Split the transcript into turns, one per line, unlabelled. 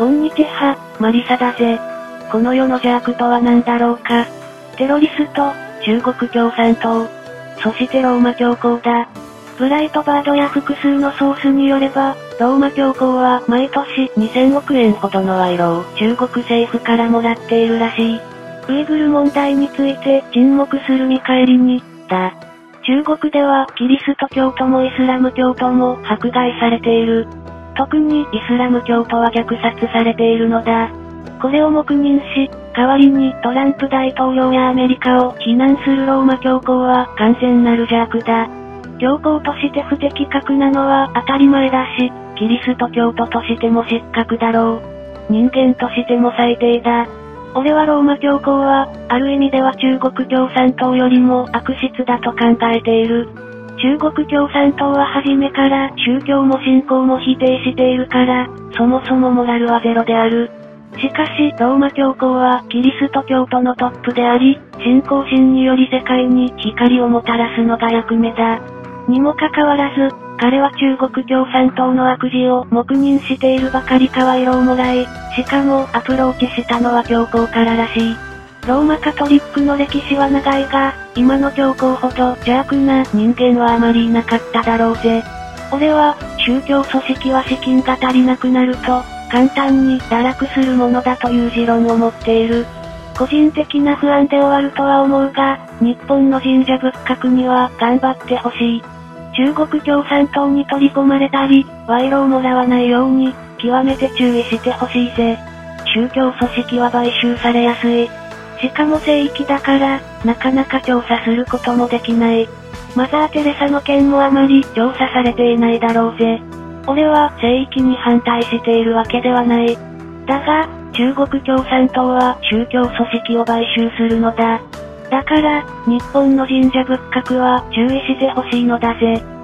こんにちは、マリサだぜ。この世の邪悪とは何だろうか。テロリスト、中国共産党。そしてローマ教皇だ。ブライトバードや複数のソースによれば、ローマ教皇は毎年2000億円ほどの賄賂を中国政府からもらっているらしい。ウイグル問題について沈黙する見返りに、だ。中国ではキリスト教徒もイスラム教徒も迫害されている。特にイスラム教徒は虐殺されているのだ。これを黙認し、代わりにトランプ大統領やアメリカを非難するローマ教皇は完全なる邪悪だ。教皇として不適格なのは当たり前だし、キリスト教徒としても失格だろう。人間としても最低だ。俺はローマ教皇は、ある意味では中国共産党よりも悪質だと考えている。中国共産党は初めから宗教も信仰も否定しているから、そもそもモラルはゼロである。しかし、ローマ教皇はキリスト教徒のトップであり、信仰心により世界に光をもたらすのが役目だ。にもかかわらず、彼は中国共産党の悪事を黙認しているばかりか賄賂をもらい、しかもアプローチしたのは教皇かららしい。ローマカトリックの歴史は長いが、今の教皇ほど邪悪な人間はあまりいなかっただろうぜ。俺は、宗教組織は資金が足りなくなると、簡単に堕落するものだという持論を持っている。個人的な不安で終わるとは思うが、日本の神社仏閣には頑張ってほしい。中国共産党に取り込まれたり、賄賂をもらわないように、極めて注意してほしいぜ。宗教組織は買収されやすい。しかも聖域だから、なかなか調査することもできない。マザー・テレサの件もあまり調査されていないだろうぜ。俺は聖域に反対しているわけではない。だが、中国共産党は宗教組織を買収するのだ。だから、日本の神社仏閣は注意してほしいのだぜ。